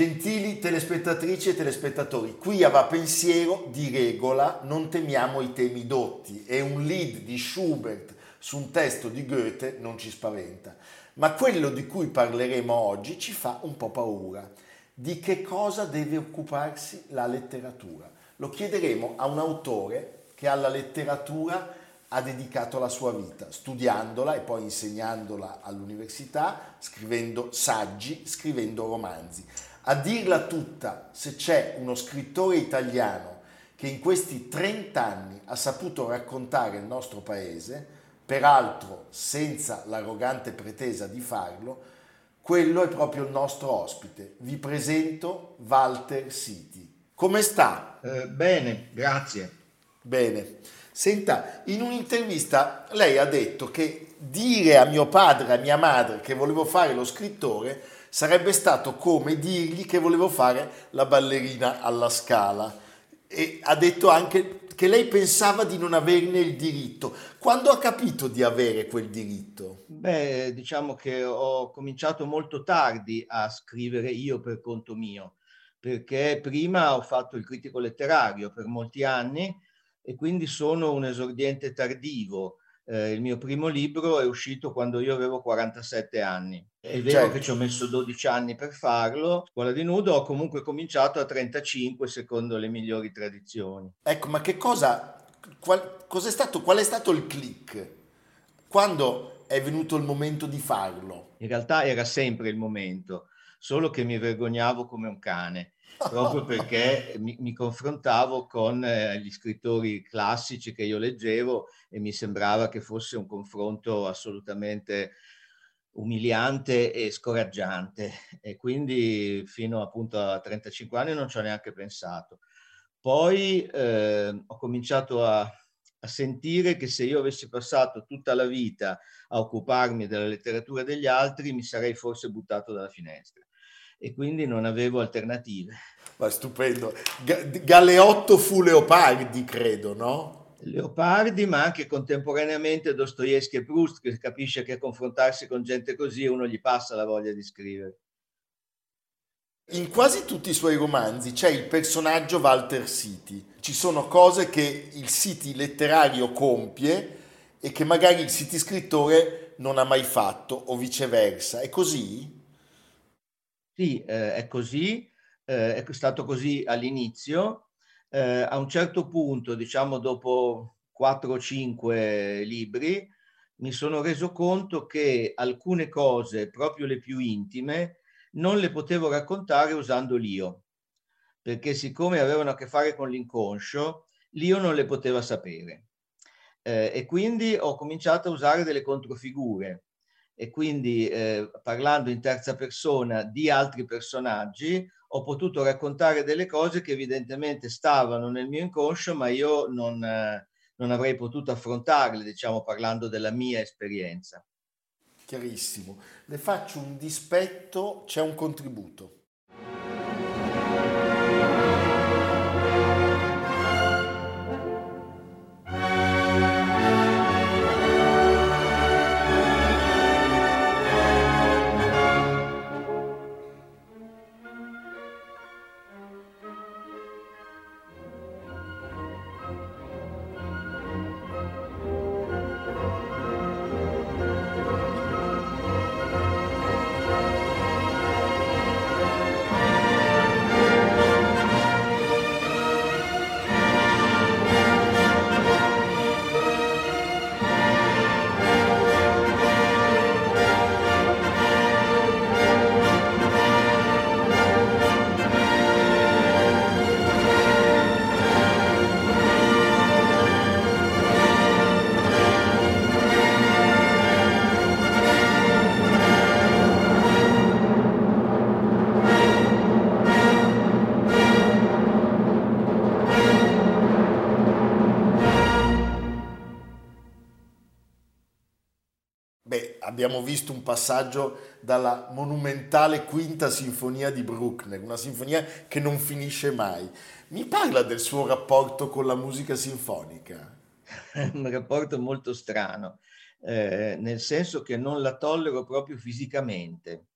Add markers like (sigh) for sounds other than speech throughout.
Gentili telespettatrici e telespettatori, qui a Va Pensiero di regola non temiamo i temi dotti e un lead di Schubert su un testo di Goethe non ci spaventa, ma quello di cui parleremo oggi ci fa un po' paura. Di che cosa deve occuparsi la letteratura? Lo chiederemo a un autore che alla letteratura ha dedicato la sua vita, studiandola e poi insegnandola all'università, scrivendo saggi, scrivendo romanzi. A dirla tutta, se c'è uno scrittore italiano che in questi 30 anni ha saputo raccontare il nostro paese, peraltro senza l'arrogante pretesa di farlo, quello è proprio il nostro ospite. Vi presento Walter Siti. Come sta? Eh, bene, grazie. Bene. Senta, in un'intervista lei ha detto che dire a mio padre e a mia madre che volevo fare lo scrittore sarebbe stato come dirgli che volevo fare la ballerina alla scala. E ha detto anche che lei pensava di non averne il diritto. Quando ha capito di avere quel diritto? Beh, diciamo che ho cominciato molto tardi a scrivere io per conto mio, perché prima ho fatto il critico letterario per molti anni e quindi sono un esordiente tardivo eh, il mio primo libro è uscito quando io avevo 47 anni. È vero certo. che ci ho messo 12 anni per farlo. Scuola di nudo ho comunque cominciato a 35 secondo le migliori tradizioni. Ecco, ma che cosa, qual, cos'è stato, qual è stato il click? Quando è venuto il momento di farlo? In realtà era sempre il momento, solo che mi vergognavo come un cane proprio perché (laughs) mi, mi confrontavo con eh, gli scrittori classici che io leggevo e mi sembrava che fosse un confronto assolutamente umiliante e scoraggiante (laughs) e quindi fino appunto a 35 anni non ci ho neanche pensato. Poi eh, ho cominciato a, a sentire che se io avessi passato tutta la vita a occuparmi della letteratura degli altri mi sarei forse buttato dalla finestra e quindi non avevo alternative. Ma stupendo. Galeotto fu Leopardi, credo, no? Leopardi, ma anche contemporaneamente Dostoevsky e Proust, che capisce che confrontarsi con gente così uno gli passa la voglia di scrivere. In quasi tutti i suoi romanzi c'è il personaggio Walter City. Ci sono cose che il City letterario compie e che magari il City scrittore non ha mai fatto o viceversa. È così? Sì, eh, è così, eh, è stato così all'inizio. Eh, a un certo punto, diciamo dopo 4 o 5 libri, mi sono reso conto che alcune cose, proprio le più intime, non le potevo raccontare usando l'io, perché siccome avevano a che fare con l'inconscio, l'io non le poteva sapere. Eh, e quindi ho cominciato a usare delle controfigure e quindi eh, parlando in terza persona di altri personaggi ho potuto raccontare delle cose che evidentemente stavano nel mio inconscio ma io non, eh, non avrei potuto affrontarle diciamo parlando della mia esperienza. Chiarissimo. Le faccio un dispetto, c'è un contributo. Abbiamo visto un passaggio dalla monumentale quinta sinfonia di Bruckner, una sinfonia che non finisce mai. Mi parla del suo rapporto con la musica sinfonica? (laughs) un rapporto molto strano, eh, nel senso che non la tollero proprio fisicamente.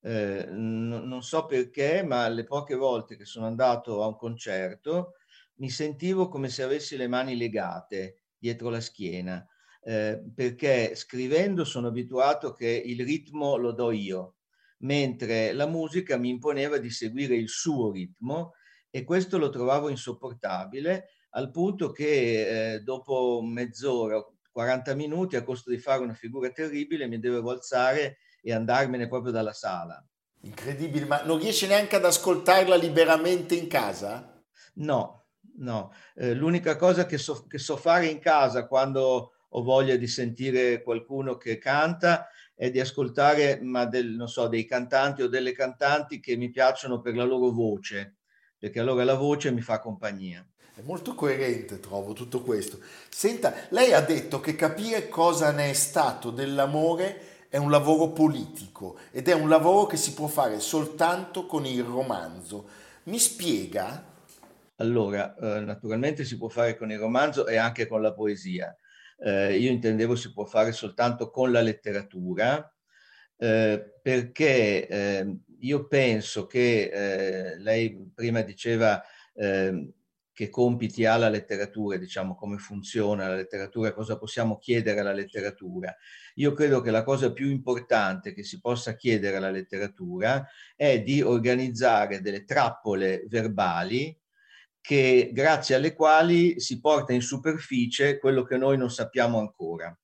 Eh, n- non so perché, ma le poche volte che sono andato a un concerto mi sentivo come se avessi le mani legate dietro la schiena, eh, perché scrivendo sono abituato che il ritmo lo do io, mentre la musica mi imponeva di seguire il suo ritmo e questo lo trovavo insopportabile al punto che eh, dopo mezz'ora, 40 minuti, a costo di fare una figura terribile, mi dovevo alzare e andarmene proprio dalla sala. Incredibile, ma non riesci neanche ad ascoltarla liberamente in casa? No, no. Eh, l'unica cosa che so, che so fare in casa quando ho voglia di sentire qualcuno che canta è di ascoltare ma del, so, dei cantanti o delle cantanti che mi piacciono per la loro voce, perché allora la voce mi fa compagnia. È molto coerente, trovo, tutto questo. Senta, lei ha detto che capire cosa ne è stato dell'amore è un lavoro politico ed è un lavoro che si può fare soltanto con il romanzo. Mi spiega? Allora, eh, naturalmente si può fare con il romanzo e anche con la poesia. Eh, io intendevo si può fare soltanto con la letteratura, eh, perché eh, io penso che eh, lei prima diceva eh, che compiti ha la letteratura, diciamo come funziona la letteratura, cosa possiamo chiedere alla letteratura. Io credo che la cosa più importante che si possa chiedere alla letteratura è di organizzare delle trappole verbali che, grazie alle quali si porta in superficie quello che noi non sappiamo ancora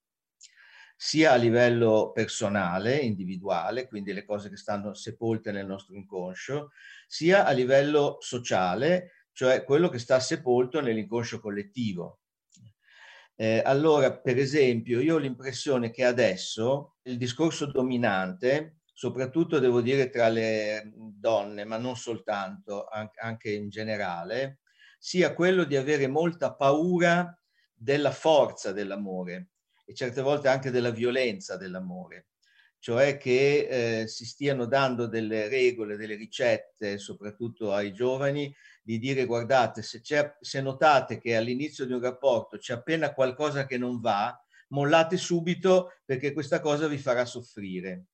sia a livello personale, individuale, quindi le cose che stanno sepolte nel nostro inconscio, sia a livello sociale, cioè quello che sta sepolto nell'inconscio collettivo. Eh, allora, per esempio, io ho l'impressione che adesso il discorso dominante, soprattutto devo dire tra le donne, ma non soltanto, anche in generale, sia quello di avere molta paura della forza dell'amore e certe volte anche della violenza dell'amore cioè che eh, si stiano dando delle regole, delle ricette, soprattutto ai giovani, di dire guardate, se, se notate che all'inizio di un rapporto c'è appena qualcosa che non va, mollate subito perché questa cosa vi farà soffrire.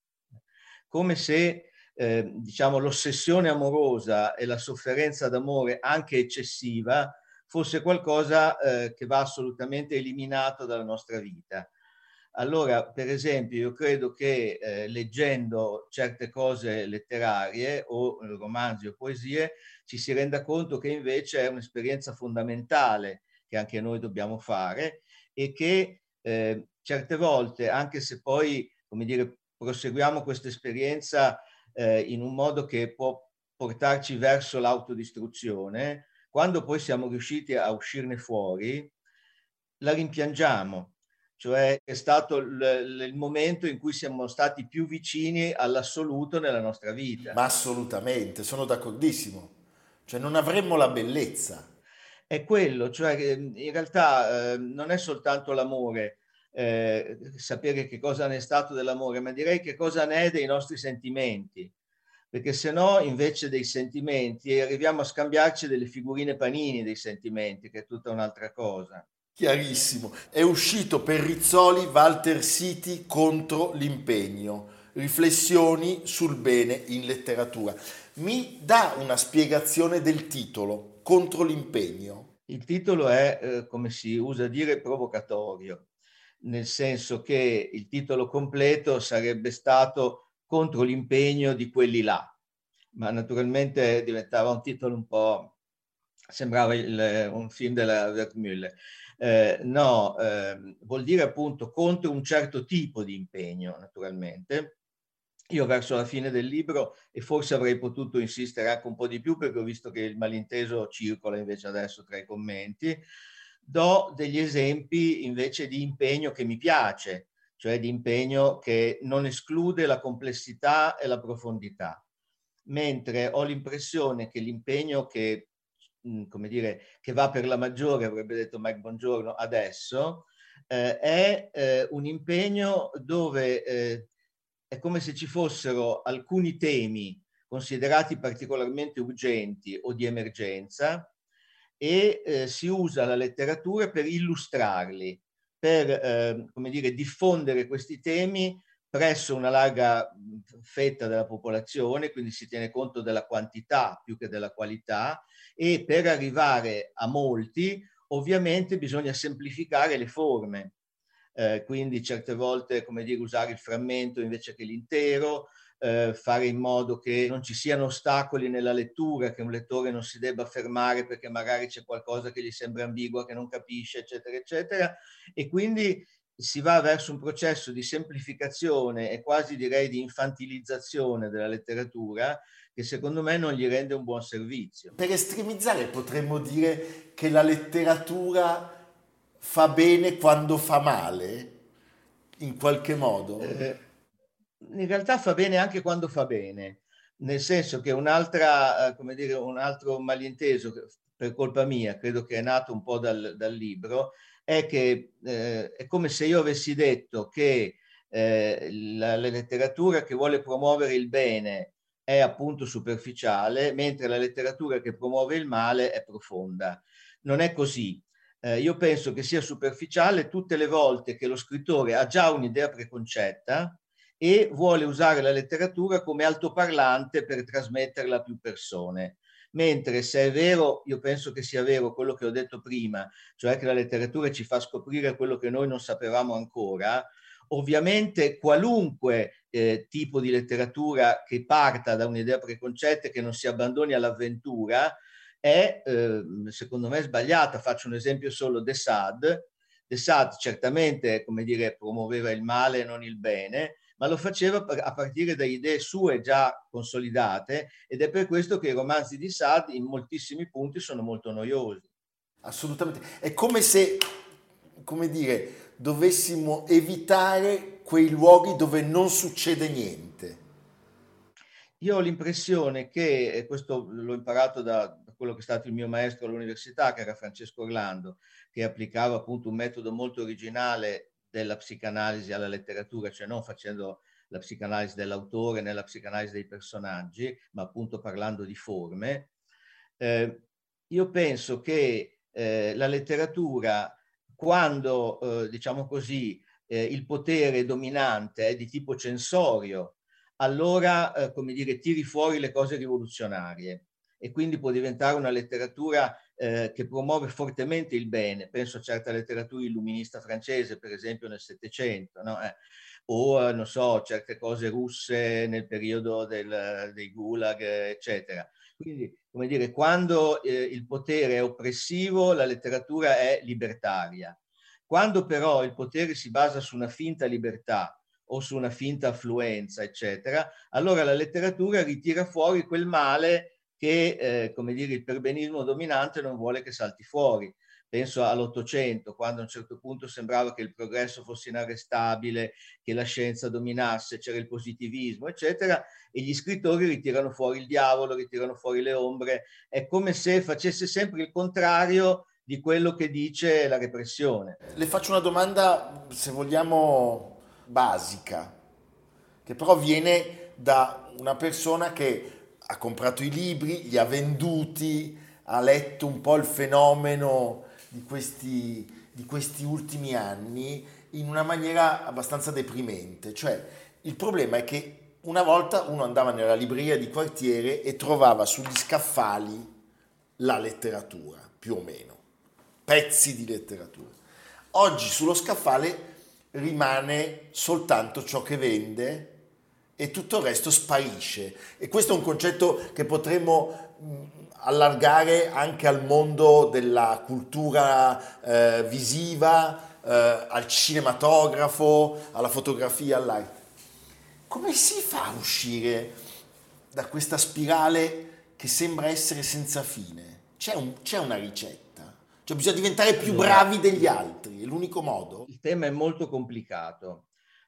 Come se eh, diciamo, l'ossessione amorosa e la sofferenza d'amore, anche eccessiva, fosse qualcosa eh, che va assolutamente eliminato dalla nostra vita. Allora, per esempio, io credo che eh, leggendo certe cose letterarie o eh, romanzi o poesie ci si renda conto che invece è un'esperienza fondamentale che anche noi dobbiamo fare e che eh, certe volte, anche se poi, come dire, proseguiamo questa esperienza eh, in un modo che può portarci verso l'autodistruzione, quando poi siamo riusciti a uscirne fuori, la rimpiangiamo cioè è stato il, il, momento in cui siamo stati più vicini all'assoluto nella nostra vita. Ma assolutamente, sono d'accordissimo. Cioè non avremmo la bellezza. È quello, cioè in realtà eh, non è soltanto l'amore, eh, sapere che cosa ne è stato dell'amore, ma direi che cosa ne è dei nostri sentimenti. Perché se no, invece dei sentimenti, arriviamo a scambiarci delle figurine panini dei sentimenti, che è tutta un'altra cosa. Chiarissimo. È uscito per Rizzoli Walter City contro l'impegno. Riflessioni sul bene in letteratura. Mi dà una spiegazione del titolo, contro l'impegno? Il titolo è, eh, come si usa dire, provocatorio, nel senso che il titolo completo sarebbe stato contro l'impegno di quelli là, ma naturalmente diventava un titolo un po', sembrava il, un film della Wertmüller. Eh, no, eh, vuol dire appunto contro un certo tipo di impegno, naturalmente. Io verso la fine del libro, e forse avrei potuto insistere anche un po' di più perché ho visto che il malinteso circola invece adesso tra i commenti, do degli esempi invece di impegno che mi piace, cioè di impegno che non esclude la complessità e la profondità, mentre ho l'impressione che l'impegno che come dire, che va per la maggiore, avrebbe detto Mike Buongiorno, adesso, eh, è eh, un impegno dove eh, è come se ci fossero alcuni temi considerati particolarmente urgenti o di emergenza e eh, si usa la letteratura per illustrarli, per eh, come dire, diffondere questi temi presso una larga fetta della popolazione, quindi si tiene conto della quantità più che della qualità e per arrivare a molti ovviamente bisogna semplificare le forme. Eh, quindi certe volte, come dire, usare il frammento invece che l'intero, eh, fare in modo che non ci siano ostacoli nella lettura, che un lettore non si debba fermare perché magari c'è qualcosa che gli sembra ambigua, che non capisce, eccetera, eccetera. E quindi si va verso un processo di semplificazione e quasi direi di infantilizzazione della letteratura che secondo me non gli rende un buon servizio. Per estremizzare potremmo dire che la letteratura fa bene quando fa male, in qualche modo. Eh, in realtà fa bene anche quando fa bene, nel senso che un'altra, eh, come dire, un altro malinteso per colpa mia, credo che è nato un po' dal, dal libro, è che eh, è come se io avessi detto che eh, la, la, letteratura che vuole promuovere il bene è appunto superficiale, mentre la letteratura che promuove il male è profonda. Non è così. Eh, io penso che sia superficiale tutte le volte che lo scrittore ha già un'idea preconcetta, e vuole usare la letteratura come altoparlante per trasmetterla a più persone. Mentre se è vero, io penso che sia vero quello che ho detto prima, cioè che la letteratura ci fa scoprire quello che noi non sapevamo ancora, ovviamente qualunque eh, tipo di letteratura che parta da un'idea preconcetta e che non si abbandoni all'avventura è, eh, secondo me, sbagliata. Faccio un esempio solo, De Sade. De Sade certamente, come dire, promuoveva il male e non il bene, ma lo faceva a partire da idee sue già consolidate ed è per questo che i romanzi di Sade in moltissimi punti sono molto noiosi. Assolutamente. È come se, come dire, dovessimo evitare quei luoghi dove non succede niente. Io ho l'impressione che, e questo l'ho imparato da, quello che è stato il mio maestro all'università, che era Francesco Orlando, che applicava appunto un metodo molto originale della psicanalisi alla letteratura, cioè non facendo la psicanalisi dell'autore né la psicanalisi dei personaggi, ma appunto parlando di forme. Eh, io penso che eh, la letteratura, quando, eh, diciamo così, eh, il potere dominante è di tipo censorio, allora, eh, come dire, tiri fuori le cose rivoluzionarie e quindi può diventare una letteratura eh, che promuove fortemente il bene, penso a certa letteratura illuminista francese, per esempio nel Settecento, no? eh, o non so, certe cose russe nel periodo del, dei gulag, eccetera. Quindi, come dire, quando eh, il potere è oppressivo, la letteratura è libertaria. Quando però il potere si basa su una finta libertà o su una finta affluenza, eccetera, allora la letteratura ritira fuori quel male che, eh, come dire, il perbenismo dominante non vuole che salti fuori. Penso all'Ottocento, quando a un certo punto sembrava che il progresso fosse inarrestabile, che la scienza dominasse, c'era il positivismo, eccetera, e gli scrittori ritirano fuori il diavolo, ritirano fuori le ombre. È come se facesse sempre il contrario di quello che dice la repressione. Le faccio una domanda, se vogliamo, basica, che però viene da una persona che ha comprato i libri, li ha venduti, ha letto un po' il fenomeno di questi, di questi ultimi anni in una maniera abbastanza deprimente. Cioè, il problema è che una volta uno andava nella libreria di quartiere e trovava sugli scaffali la letteratura, più o meno, pezzi di letteratura. Oggi sullo scaffale rimane soltanto ciò che vende e tutto il resto sparisce. E questo è un concetto che potremmo allargare anche al mondo della cultura eh, visiva, eh, al cinematografo, alla fotografia, all'arte. Come si fa a uscire da questa spirale che sembra essere senza fine? C'è, un, c'è una ricetta? Cioè bisogna diventare più bravi degli altri, è l'unico modo? Il tema è molto complicato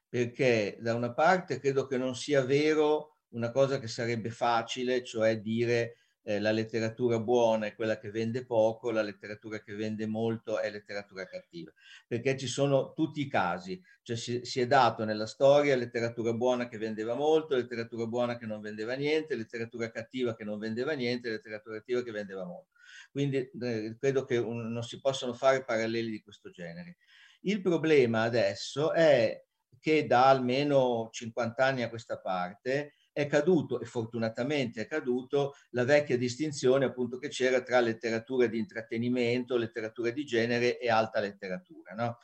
perché da una parte credo che non sia vero una cosa che sarebbe facile, cioè dire eh, la letteratura buona è quella che vende poco, la letteratura che vende molto è letteratura cattiva, perché ci sono tutti i casi, cioè si, si, è dato nella storia letteratura buona che vendeva molto, letteratura buona che non vendeva niente, letteratura cattiva che non vendeva niente, letteratura cattiva che vendeva molto. Quindi eh, credo che un, non si possano fare paralleli di questo genere. Il problema adesso è che da almeno 50 anni a questa parte è caduto, e fortunatamente è caduto, la vecchia distinzione appunto che c'era tra letteratura di intrattenimento, letteratura di genere e alta letteratura, no?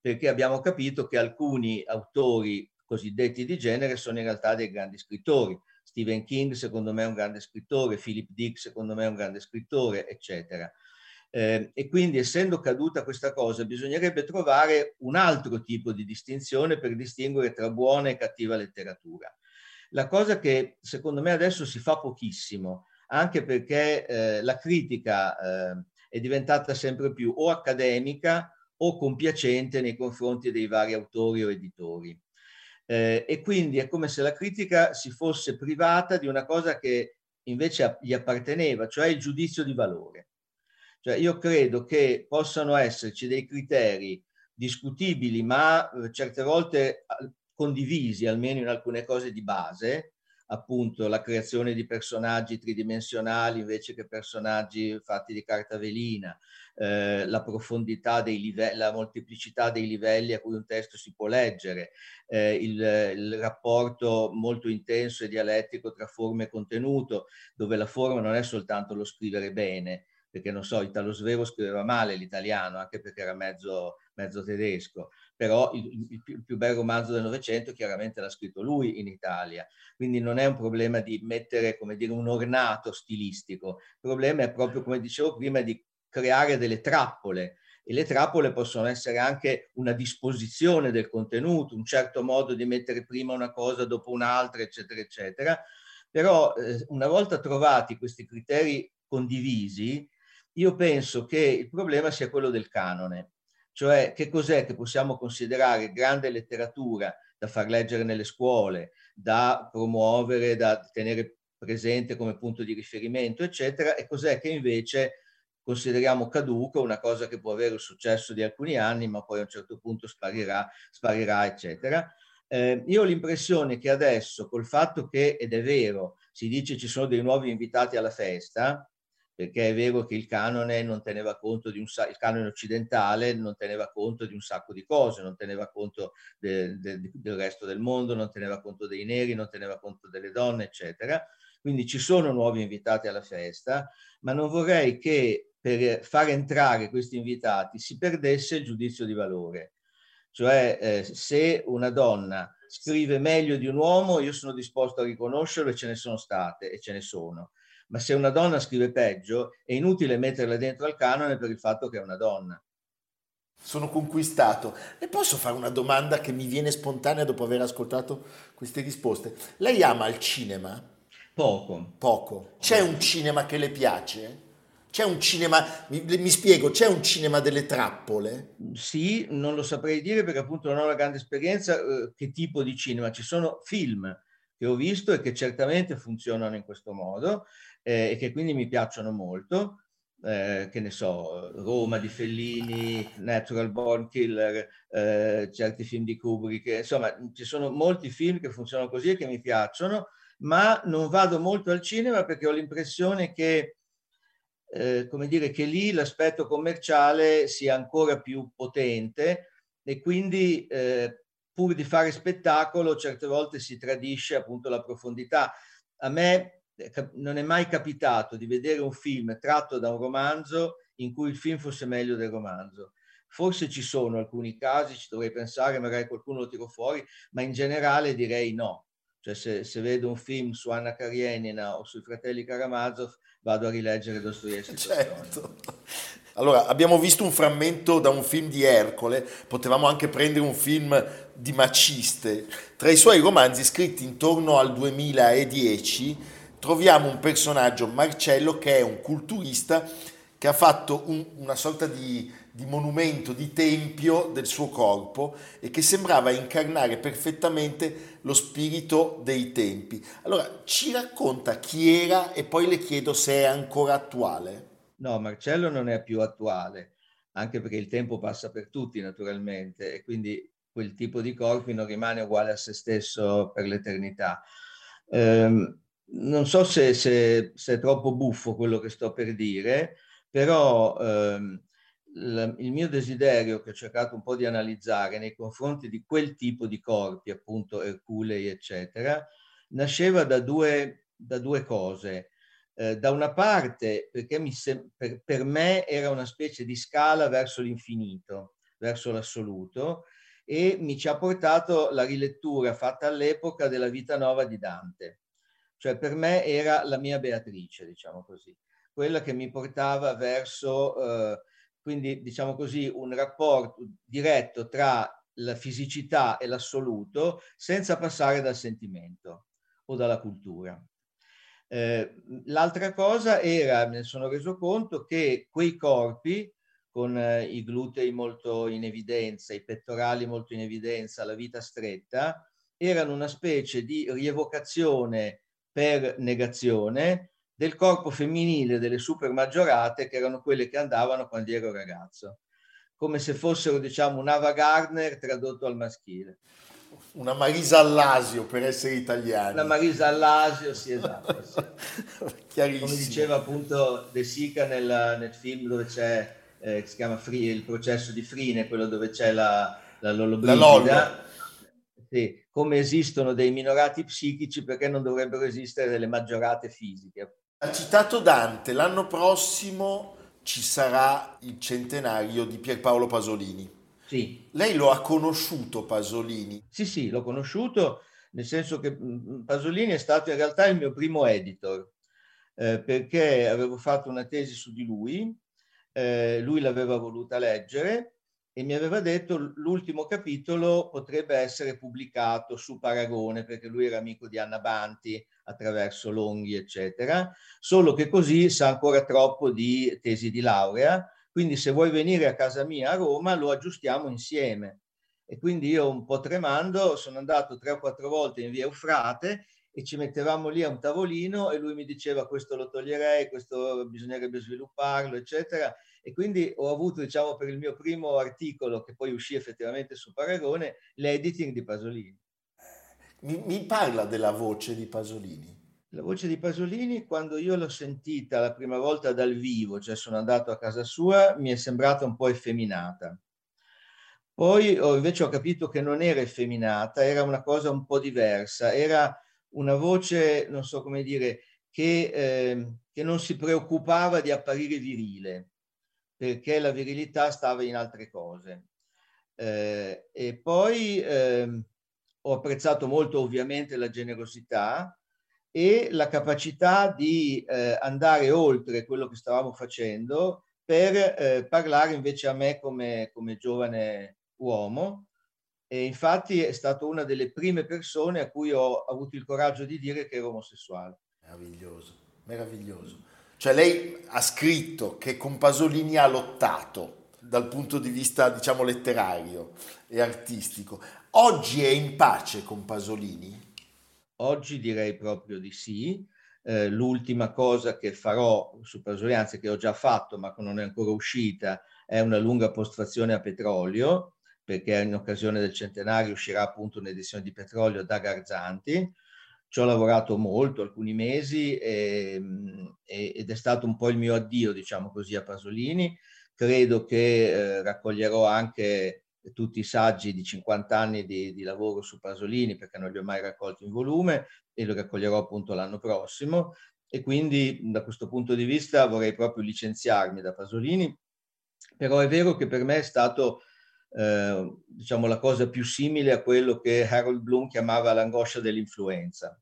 Perché abbiamo capito che alcuni autori cosiddetti di genere sono in realtà dei grandi scrittori. Stephen King secondo me è un grande scrittore, Philip Dick secondo me è un grande scrittore, eccetera. Eh, e quindi essendo caduta questa cosa bisognerebbe trovare un altro tipo di distinzione per distinguere tra buona e cattiva letteratura. La cosa che secondo me adesso si fa pochissimo, anche perché eh, la critica eh, è diventata sempre più o accademica o compiacente nei confronti dei vari autori o editori. Eh, e quindi è come se la critica si fosse privata di una cosa che invece gli apparteneva, cioè il giudizio di valore. Cioè io credo che possano esserci dei criteri discutibili, ma eh, certe volte condivisi almeno in alcune cose di base, appunto la creazione di personaggi tridimensionali invece che personaggi fatti di carta velina, eh, la profondità dei livelli, la molteplicità dei livelli a cui un testo si può leggere, eh, il, il, rapporto molto intenso e dialettico tra forma e contenuto, dove la forma non è soltanto lo scrivere bene, perché non so, Italo Svevo scriveva male l'italiano, anche perché era mezzo, mezzo tedesco, però il, il, il, più bel romanzo del Novecento chiaramente l'ha scritto lui in Italia, quindi non è un problema di mettere, come dire, un ornato stilistico, il problema è proprio, come dicevo prima, di creare delle trappole, e le trappole possono essere anche una disposizione del contenuto, un certo modo di mettere prima una cosa dopo un'altra, eccetera, eccetera. Però eh, una volta trovati questi criteri condivisi, io penso che il problema sia quello del canone, cioè che cos'è che possiamo considerare grande letteratura da far leggere nelle scuole, da promuovere, da tenere presente come punto di riferimento, eccetera, e cos'è che invece consideriamo caduco, una cosa che può avere il successo di alcuni anni, ma poi a un certo punto sparirà, sparirà eccetera. Eh, io ho l'impressione che adesso, col fatto che, ed è vero, si dice ci sono dei nuovi invitati alla festa, perché è vero che il canone un il canone occidentale non teneva conto di un sacco di cose, non teneva conto de, de, del resto del mondo, non teneva conto dei neri, non teneva conto delle donne, eccetera. Quindi ci sono nuovi invitati alla festa, ma non vorrei che per far entrare questi invitati si perdesse il giudizio di valore. Cioè, eh, se una donna scrive meglio di un uomo, io sono disposto a riconoscerlo e ce ne sono state e ce ne sono ma se una donna scrive peggio è inutile metterla dentro al canone per il fatto che è una donna. Sono conquistato. Le posso fare una domanda che mi viene spontanea dopo aver ascoltato queste risposte? Lei ama il cinema? Poco. Poco. C'è un cinema che le piace? C'è un cinema, mi, mi, spiego, c'è un cinema delle trappole? Sì, non lo saprei dire perché appunto non ho una grande esperienza. Eh, che tipo di cinema? Ci sono film che ho visto e che certamente funzionano in questo modo eh, e che quindi mi piacciono molto. Eh, che ne so, Roma di Fellini, Natural Born Killer, eh, certi film di Kubrick, insomma ci sono molti film che funzionano così e che mi piacciono, ma non vado molto al cinema perché ho l'impressione che, eh, come dire, che lì l'aspetto commerciale sia ancora più potente e quindi eh, pur di fare spettacolo certe volte si tradisce appunto la profondità. A me non è mai capitato di vedere un film tratto da un romanzo in cui il film fosse meglio del romanzo. Forse ci sono alcuni casi, ci dovrei pensare, magari qualcuno lo tiro fuori, ma in generale direi no. Cioè se, se vedo un film su Anna Karenina o sui fratelli Karamazov, vado a rileggere Dostoevsky. Certo. Allora, abbiamo visto un frammento da un film di Ercole, potevamo anche prendere un film di Maciste. Tra i suoi romanzi scritti intorno al 2010 troviamo un personaggio, Marcello, che è un culturista che ha fatto un, una sorta di, di monumento, di tempio del suo corpo e che sembrava incarnare perfettamente lo spirito dei tempi. Allora, ci racconta chi era e poi le chiedo se è ancora attuale. No, Marcello non è più attuale, anche perché il tempo passa per tutti naturalmente e quindi quel tipo di corpi non rimane uguale a se stesso per l'eternità. Um, non so se, se, se, è troppo buffo quello che sto per dire, però um, il, il mio desiderio che ho cercato un po' di analizzare nei confronti di quel tipo di corpi, appunto Erculei, eccetera, nasceva da due, da due cose. Eh, da una parte, perché se, per, per me era una specie di scala verso l'infinito, verso l'assoluto, e mi ci ha portato la rilettura fatta all'epoca della Vita Nova di Dante. Cioè per me era la mia Beatrice, diciamo così, quella che mi portava verso eh, quindi diciamo così un rapporto diretto tra la fisicità e l'assoluto senza passare dal sentimento o dalla cultura. Eh, l'altra cosa era, me ne sono reso conto, che quei corpi con eh, i glutei molto in evidenza, i pettorali molto in evidenza, la vita stretta, erano una specie di rievocazione per negazione del corpo femminile delle super maggiorate che erano quelle che andavano quando ero ragazzo, come se fossero diciamo un Ava Gardner tradotto al maschile. Una Marisa Allasio per essere italiani. Una Marisa Allasio, sì esatto. Sì. (laughs) come diceva appunto De Sica nel, nel film dove c'è, eh, si chiama Free, il processo di Frine, quello dove c'è la, la Lollobrigida. Sì, come esistono dei minorati psichici perché non dovrebbero esistere delle maggiorate fisiche. Ha citato Dante, l'anno prossimo ci sarà il centenario di Pierpaolo Pasolini. Sì. Lei lo ha conosciuto Pasolini? Sì, sì, l'ho conosciuto, nel senso che mm, mm, Pasolini è stato in realtà il mio primo editor, eh, perché avevo fatto una tesi su di lui, eh, lui l'aveva voluta leggere e mi aveva detto l'ultimo capitolo potrebbe essere pubblicato su Paragone perché lui era amico di Anna Banti attraverso Longhi eccetera, solo che così sa ancora troppo di tesi di laurea, quindi se vuoi venire a casa mia a Roma lo aggiustiamo insieme. E quindi io un po' tremando sono andato tre o quattro volte in via Eufrate e ci mettevamo lì a un tavolino e lui mi diceva questo lo toglierei, questo bisognerebbe svilupparlo, eccetera e quindi ho avuto, diciamo, per il mio primo articolo, che poi uscì effettivamente su Paragone, l'editing di Pasolini. Mi, mi parla della voce di Pasolini. La voce di Pasolini, quando io l'ho sentita la prima volta dal vivo, cioè sono andato a casa sua, mi è sembrata un po' effeminata. Poi ho, invece ho capito che non era effeminata, era una cosa un po' diversa, era una voce, non so come dire, che, eh, che non si preoccupava di apparire virile, perché la virilità stava in altre cose. Eh, e poi eh, ho apprezzato molto ovviamente la generosità e la capacità di eh, andare oltre quello che stavamo facendo per eh, parlare invece a me come, come giovane uomo. E infatti è stato una delle prime persone a cui ho avuto il coraggio di dire che ero omosessuale. Meraviglioso, meraviglioso. Cioè lei ha scritto che con Pasolini ha lottato dal punto di vista, diciamo, letterario e artistico. Oggi è in pace con Pasolini? Oggi direi proprio di sì. Eh, l'ultima cosa che farò su Pasolini, anzi che ho già fatto ma che non è ancora uscita, è una lunga postrazione a petrolio, perché in occasione del centenario uscirà appunto un'edizione di petrolio da Garzanti ci ho lavorato molto, alcuni mesi, e, e, ed è stato un po' il mio addio, diciamo così, a Pasolini. Credo che eh, raccoglierò anche tutti i saggi di 50 anni di, di, lavoro su Pasolini, perché non li ho mai raccolti in volume, e lo raccoglierò appunto l'anno prossimo. E quindi da questo punto di vista vorrei proprio licenziarmi da Pasolini, però è vero che per me è stato eh, diciamo la cosa più simile a quello che Harold Bloom chiamava l'angoscia dell'influenza.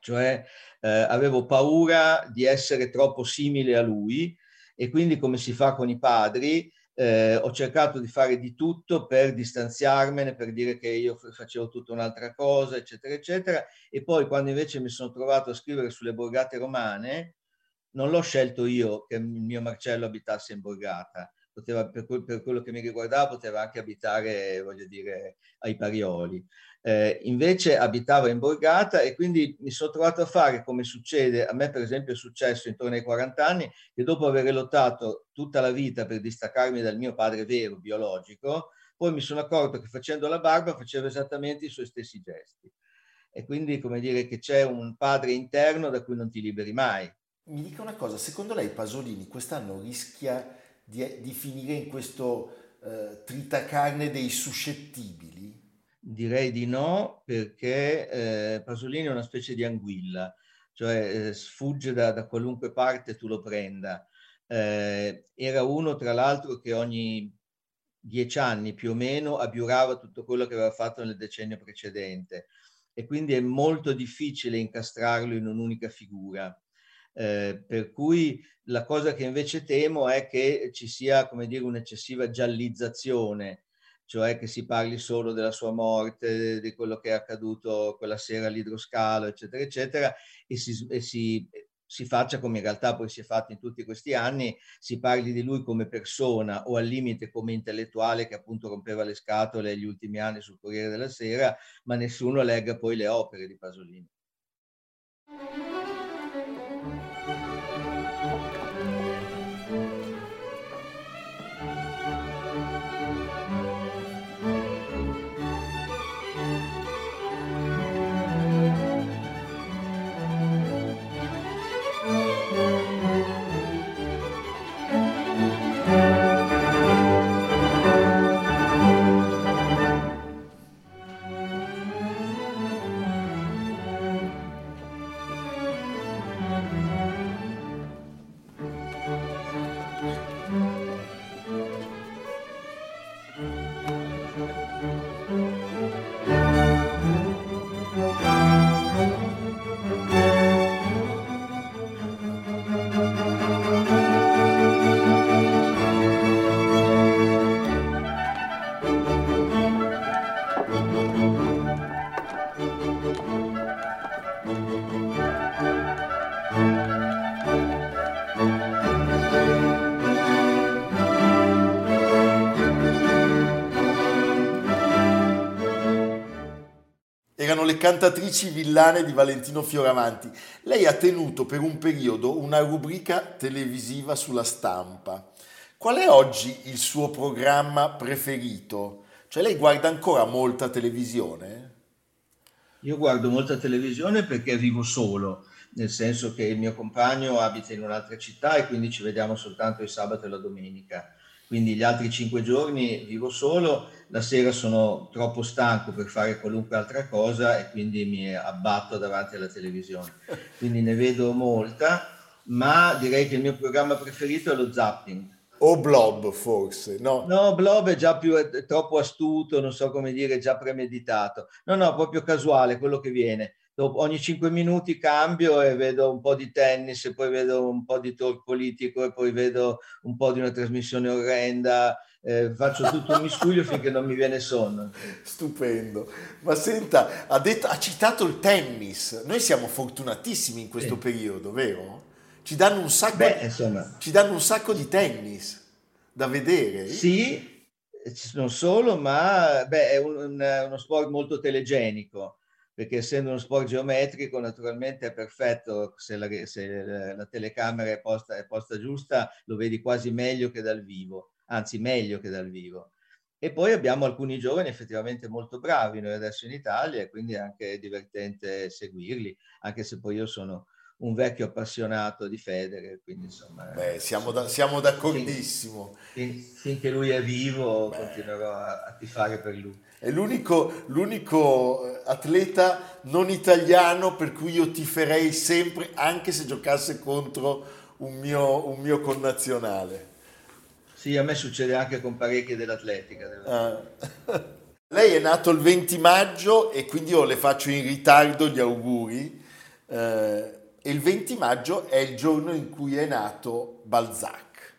Cioè eh, avevo paura di essere troppo simile a lui e quindi come si fa con i padri eh, ho cercato di fare di tutto per distanziarmene, per dire che io facevo tutta un'altra cosa, eccetera, eccetera. E poi quando invece mi sono trovato a scrivere sulle borgate romane, non l'ho scelto io che il mio Marcello abitasse in borgata, poteva, per, per, quello che mi riguardava, poteva anche abitare, voglio dire, ai Parioli. Eh, invece abitava in borgata e quindi mi sono trovato a fare come succede, a me per esempio è successo intorno ai 40 anni, che dopo aver lottato tutta la vita per distaccarmi dal mio padre vero, biologico, poi mi sono accorto che facendo la barba facevo esattamente i suoi stessi gesti. E quindi come dire che c'è un padre interno da cui non ti liberi mai. Mi dica una cosa, secondo lei Pasolini quest'anno rischia di, di finire in questo eh, tritacarne dei suscettibili? Direi di no, perché eh, Pasolini è una specie di anguilla, cioè eh, sfugge da, da, qualunque parte tu lo prenda. Eh, era uno, tra l'altro, che ogni dieci anni più o meno abiurava tutto quello che aveva fatto nel decennio precedente e quindi è molto difficile incastrarlo in un'unica figura. Eh, per cui la cosa che invece temo è che ci sia, come dire, un'eccessiva giallizzazione, cioè che si parli solo della sua morte, di quello che è accaduto quella sera all'idroscalo, eccetera, eccetera, e si, e si, si faccia come in realtà poi si è fatto in tutti questi anni, si parli di lui come persona o al limite come intellettuale che appunto rompeva le scatole negli ultimi anni sul Corriere della Sera, ma nessuno legga poi le opere di Pasolini. Le cantatrici villane di Valentino Fioravanti. Lei ha tenuto per un periodo una rubrica televisiva sulla stampa. Qual è oggi il suo programma preferito? Cioè lei guarda ancora molta televisione? Io guardo molta televisione perché vivo solo, nel senso che il mio compagno abita in un'altra città e quindi ci vediamo soltanto il sabato e la domenica quindi gli altri cinque giorni vivo solo, la sera sono troppo stanco per fare qualunque altra cosa e quindi mi abbatto davanti alla televisione. Quindi ne vedo molta, ma direi che il mio programma preferito è lo zapping. O Blob forse, no? No, Blob è già più è troppo astuto, non so come dire, già premeditato. No, no, proprio casuale, quello che viene dopo, ogni cinque minuti cambio e vedo un po' di tennis e poi vedo un po' di talk politico e poi vedo un po' di una trasmissione orrenda. Eh, faccio tutto un miscuglio (laughs) finché non mi viene sonno. Stupendo. Ma senta, ha, detto, ha citato il tennis. Noi siamo fortunatissimi in questo sì. periodo, vero? Ci danno, un sacco Beh, di, insomma, ci danno un sacco di tennis da vedere. Sì, non solo, ma beh, è un, uno sport molto telegenico perché essendo uno sport geometrico naturalmente è perfetto se la, se la telecamera è posta, è posta, giusta lo vedi quasi meglio che dal vivo, anzi meglio che dal vivo. E poi abbiamo alcuni giovani effettivamente molto bravi noi adesso in Italia e quindi è anche divertente seguirli, anche se poi io sono un vecchio appassionato di Federer, quindi insomma... Beh, siamo, da, siamo d'accordissimo. Fin, finché lui è vivo Beh. continuerò a, a tifare per lui. È l'unico, l'unico, eh, atleta non italiano per cui io tiferei sempre, anche se giocasse contro un mio, un mio connazionale. Sì, a me succede anche con parecchie dell'atletica. Ah. (laughs) Lei è nato il 20 maggio e quindi io le faccio in ritardo gli auguri. Eh, e il 20 maggio è il giorno in cui è nato Balzac.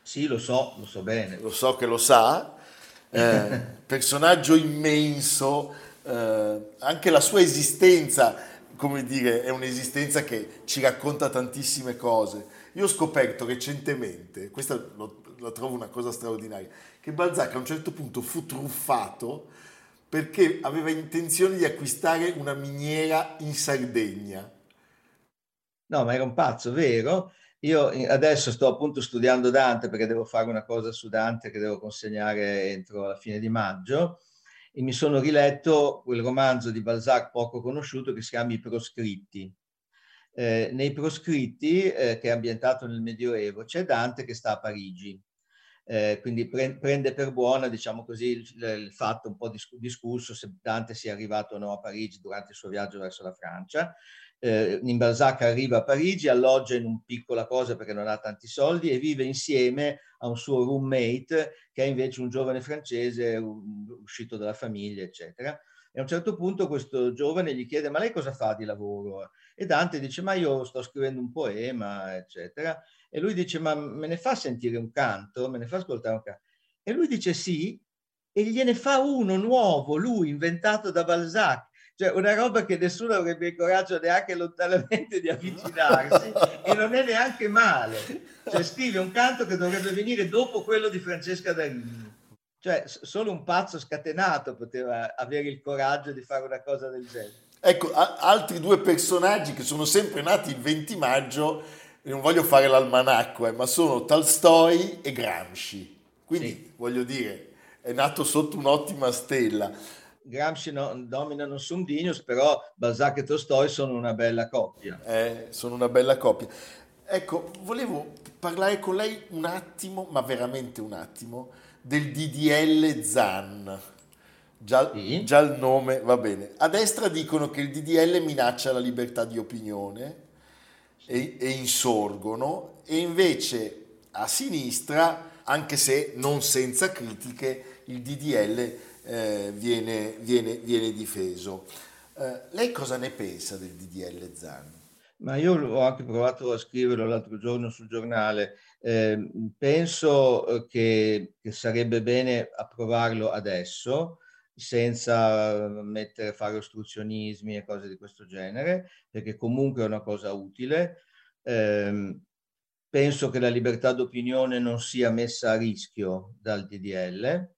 Sì, lo so, lo so bene. Lo so che lo sa. Eh, (laughs) personaggio immenso, eh, anche la sua esistenza, come dire, è un'esistenza che ci racconta tantissime cose. Io ho scoperto recentemente, questa lo, lo trovo una cosa straordinaria, che Balzac a un certo punto fu truffato perché aveva intenzione di acquistare una miniera in Sardegna. No, ma era un pazzo, vero? Io adesso sto appunto studiando Dante perché devo fare una cosa su Dante che devo consegnare entro la fine di maggio e mi sono riletto quel romanzo di Balzac poco conosciuto che si chiama I proscritti. Eh, nei proscritti, eh, che è ambientato nel Medioevo, c'è Dante che sta a Parigi. Eh, quindi pre- prende per buona, diciamo così, il, il fatto un po' dis- discusso se Dante sia arrivato o no a Parigi durante il suo viaggio verso la Francia eh, in Balzac arriva a Parigi, alloggia in un piccola cosa perché non ha tanti soldi e vive insieme a un suo roommate che è invece un giovane francese uscito dalla famiglia, eccetera. E a un certo punto questo giovane gli chiede ma lei cosa fa di lavoro? E Dante dice ma io sto scrivendo un poema, eccetera. E lui dice ma me ne fa sentire un canto? Me ne fa ascoltare un canto? E lui dice sì, e gliene fa uno nuovo, lui, inventato da Balzac cioè una roba che nessuno avrebbe il coraggio neanche lontanamente di avvicinarsi e non è neanche male. Cioè scrive un canto che dovrebbe venire dopo quello di Francesca Darini. Cioè solo un pazzo scatenato poteva avere il coraggio di fare una cosa del genere. Ecco, a- altri due personaggi che sono sempre nati il 20 maggio, non voglio fare l'almanacco, eh, ma sono Tolstoi e Gramsci. Quindi sì. voglio dire, è nato sotto un'ottima stella. Gramsci no, dominano Sum Dignus, però Balzac e Tolstoi sono una bella coppia. Eh, sono una bella coppia. Ecco, volevo parlare con lei un attimo, ma veramente un attimo, del DDL ZAN. Già, sì. già il nome va bene. A destra dicono che il DDL minaccia la libertà di opinione e, e insorgono, e invece a sinistra, anche se non senza critiche, il DDL eh, viene, viene, viene, difeso. Eh, lei cosa ne pensa del DDL Zan? Ma io ho anche provato a scriverlo l'altro giorno sul giornale. Eh, penso eh, che, che, sarebbe bene approvarlo adesso, senza mettere, fare ostruzionismi e cose di questo genere, perché comunque è una cosa utile. Eh, penso che la libertà d'opinione non sia messa a rischio dal DDL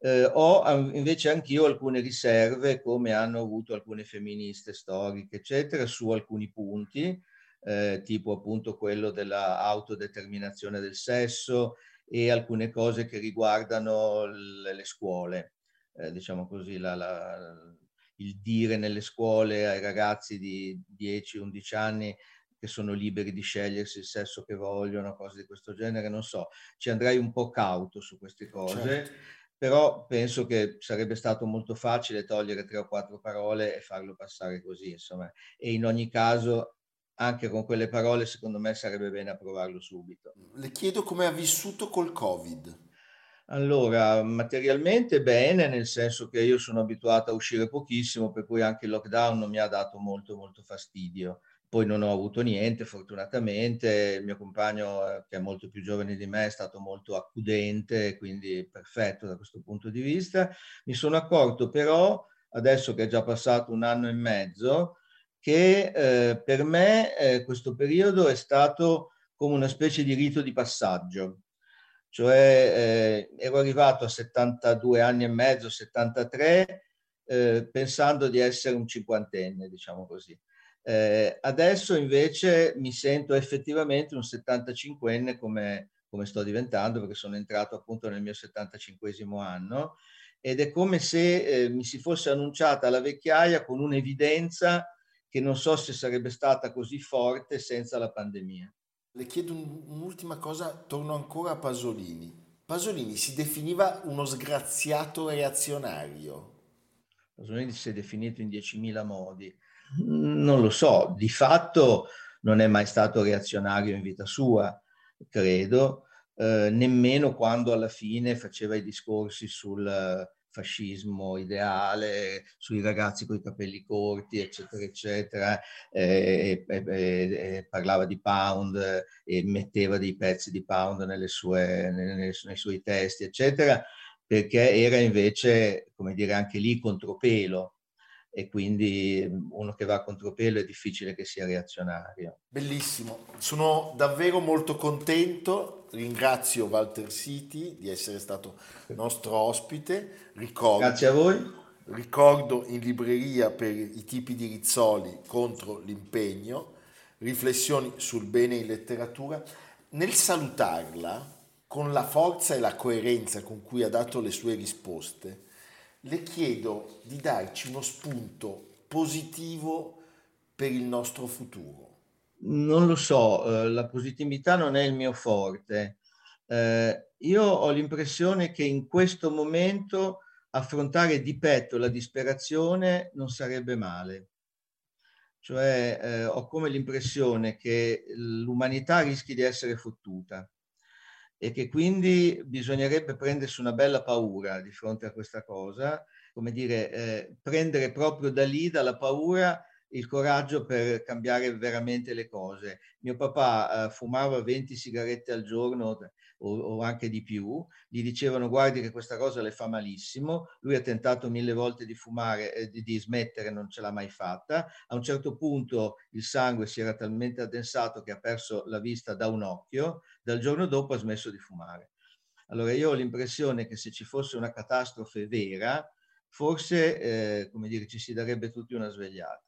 eh, ho invece anch'io alcune riserve, come hanno avuto alcune femministe storiche, eccetera, su alcuni punti, eh, tipo appunto quello dell'autodeterminazione del sesso e alcune cose che riguardano le, le scuole, eh, diciamo così, la, la, il dire nelle scuole ai ragazzi di 10-11 anni che sono liberi di scegliersi il sesso che vogliono, cose di questo genere, non so, ci andrei un po' cauto su queste cose. Certo però penso che sarebbe stato molto facile togliere tre o quattro parole e farlo passare così, insomma. E in ogni caso, anche con quelle parole, secondo me sarebbe bene approvarlo subito. Le chiedo come ha vissuto col Covid. Allora, materialmente bene, nel senso che io sono abituato a uscire pochissimo, per cui anche il lockdown non mi ha dato molto, molto fastidio poi non ho avuto niente, fortunatamente. Il mio compagno, eh, che è molto più giovane di me, è stato molto accudente, quindi perfetto da questo punto di vista. Mi sono accorto però, adesso che è già passato un anno e mezzo, che eh, per me eh, questo periodo è stato come una specie di rito di passaggio. Cioè, eh, ero arrivato a 72 anni e mezzo, 73, eh, pensando di essere un cinquantenne, diciamo così eh, adesso invece mi sento effettivamente un 75enne come, come sto diventando perché sono entrato appunto nel mio 75 anno ed è come se eh, mi si fosse annunciata la vecchiaia con un'evidenza che non so se sarebbe stata così forte senza la pandemia. Le chiedo un'ultima cosa, torno ancora a Pasolini. Pasolini si definiva uno sgraziato reazionario. Pasolini si è definito in 10.000 modi non lo so, di fatto non è mai stato reazionario in vita sua, credo, eh, nemmeno quando alla fine faceva i discorsi sul fascismo ideale, sui ragazzi con i capelli corti, eccetera, eccetera, eh, e, e, e, parlava di Pound e metteva dei pezzi di Pound sue, nelle, nei suoi testi, eccetera, perché era invece, come dire, anche lì contropelo e quindi uno che va a contropelo è difficile che sia reazionario. Bellissimo, sono davvero molto contento, ringrazio Walter City di essere stato nostro ospite, ricordo, grazie a voi. Ricordo in libreria per i tipi di Rizzoli contro l'impegno, riflessioni sul bene in letteratura. Nel salutarla, con la forza e la coerenza con cui ha dato le sue risposte, le chiedo di darci uno spunto positivo per il nostro futuro. Non lo so, eh, la positività non è il mio forte. Eh, io ho l'impressione che in questo momento affrontare di petto la disperazione non sarebbe male. Cioè eh, ho come l'impressione che l'umanità rischi di essere fottuta e che quindi bisognerebbe prendersi una bella paura di fronte a questa cosa, come dire, eh, prendere proprio da lì, dalla paura, il coraggio per cambiare veramente le cose. Mio papà eh, fumava 20 sigarette al giorno o, o, anche di più, gli dicevano guardi che questa cosa le fa malissimo, lui ha tentato mille volte di fumare, eh, di, di smettere, non ce l'ha mai fatta, a un certo punto il sangue si era talmente addensato che ha perso la vista da un occhio, dal giorno dopo ha smesso di fumare. Allora io ho l'impressione che se ci fosse una catastrofe vera, forse, eh, come dire, ci si darebbe tutti una svegliata.